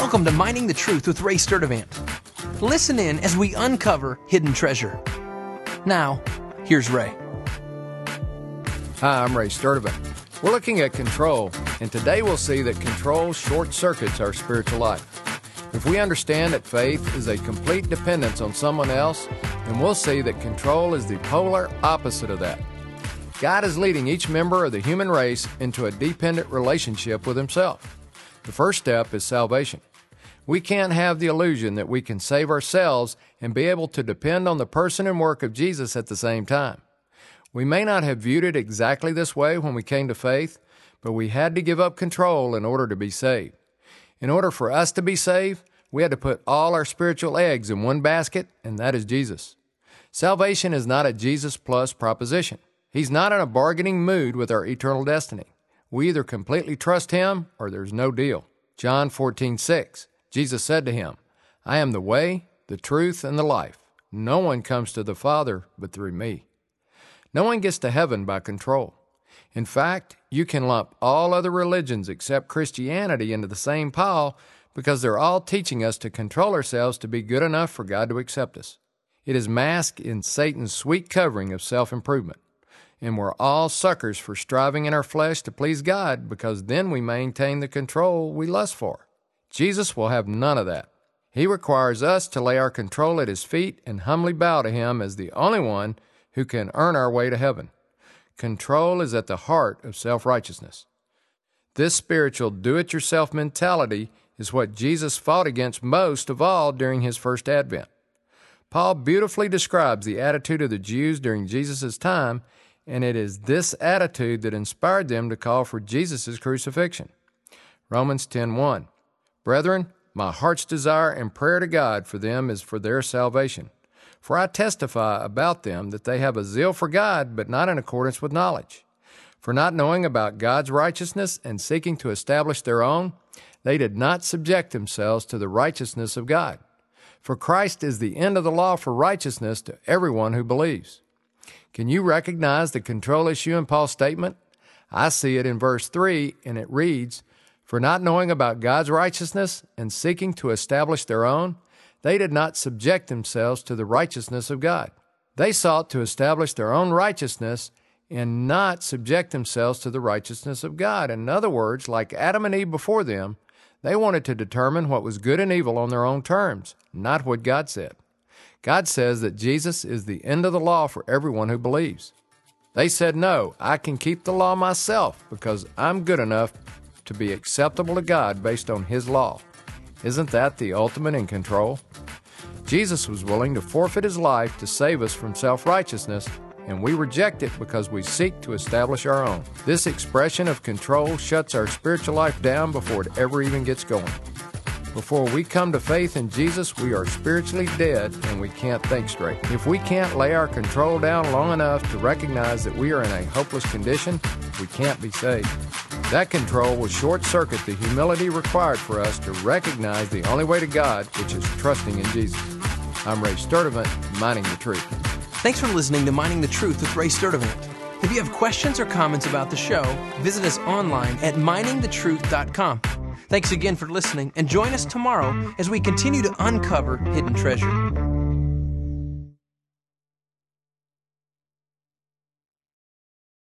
Welcome to Mining the Truth with Ray Sturdivant. Listen in as we uncover hidden treasure. Now, here's Ray. Hi, I'm Ray Sturdivant. We're looking at control, and today we'll see that control short circuits our spiritual life. If we understand that faith is a complete dependence on someone else, then we'll see that control is the polar opposite of that. God is leading each member of the human race into a dependent relationship with Himself. The first step is salvation. We can't have the illusion that we can save ourselves and be able to depend on the person and work of Jesus at the same time. We may not have viewed it exactly this way when we came to faith, but we had to give up control in order to be saved. In order for us to be saved, we had to put all our spiritual eggs in one basket, and that is Jesus. Salvation is not a Jesus plus proposition. He's not in a bargaining mood with our eternal destiny. We either completely trust him or there's no deal. John 14, 6. Jesus said to him, I am the way, the truth, and the life. No one comes to the Father but through me. No one gets to heaven by control. In fact, you can lump all other religions except Christianity into the same pile because they're all teaching us to control ourselves to be good enough for God to accept us. It is masked in Satan's sweet covering of self improvement. And we're all suckers for striving in our flesh to please God because then we maintain the control we lust for. Jesus will have none of that. He requires us to lay our control at His feet and humbly bow to Him as the only one who can earn our way to heaven. Control is at the heart of self righteousness. This spiritual do it yourself mentality is what Jesus fought against most of all during his first advent. Paul beautifully describes the attitude of the Jews during Jesus' time, and it is this attitude that inspired them to call for Jesus' crucifixion. Romans 10:1 Brethren, my heart's desire and prayer to God for them is for their salvation. For I testify about them that they have a zeal for God, but not in accordance with knowledge. For not knowing about God's righteousness and seeking to establish their own, they did not subject themselves to the righteousness of God. For Christ is the end of the law for righteousness to everyone who believes. Can you recognize the control issue in Paul's statement? I see it in verse 3, and it reads, for not knowing about God's righteousness and seeking to establish their own, they did not subject themselves to the righteousness of God. They sought to establish their own righteousness and not subject themselves to the righteousness of God. In other words, like Adam and Eve before them, they wanted to determine what was good and evil on their own terms, not what God said. God says that Jesus is the end of the law for everyone who believes. They said, No, I can keep the law myself because I'm good enough to be acceptable to God based on His law. Isn't that the ultimate in control? Jesus was willing to forfeit His life to save us from self righteousness, and we reject it because we seek to establish our own. This expression of control shuts our spiritual life down before it ever even gets going. Before we come to faith in Jesus, we are spiritually dead and we can't think straight. If we can't lay our control down long enough to recognize that we are in a hopeless condition, we can't be saved. That control will short circuit the humility required for us to recognize the only way to God, which is trusting in Jesus. I'm Ray Sturdivant, Mining the Truth. Thanks for listening to Mining the Truth with Ray Sturdivant. If you have questions or comments about the show, visit us online at miningthetruth.com. Thanks again for listening, and join us tomorrow as we continue to uncover hidden treasure.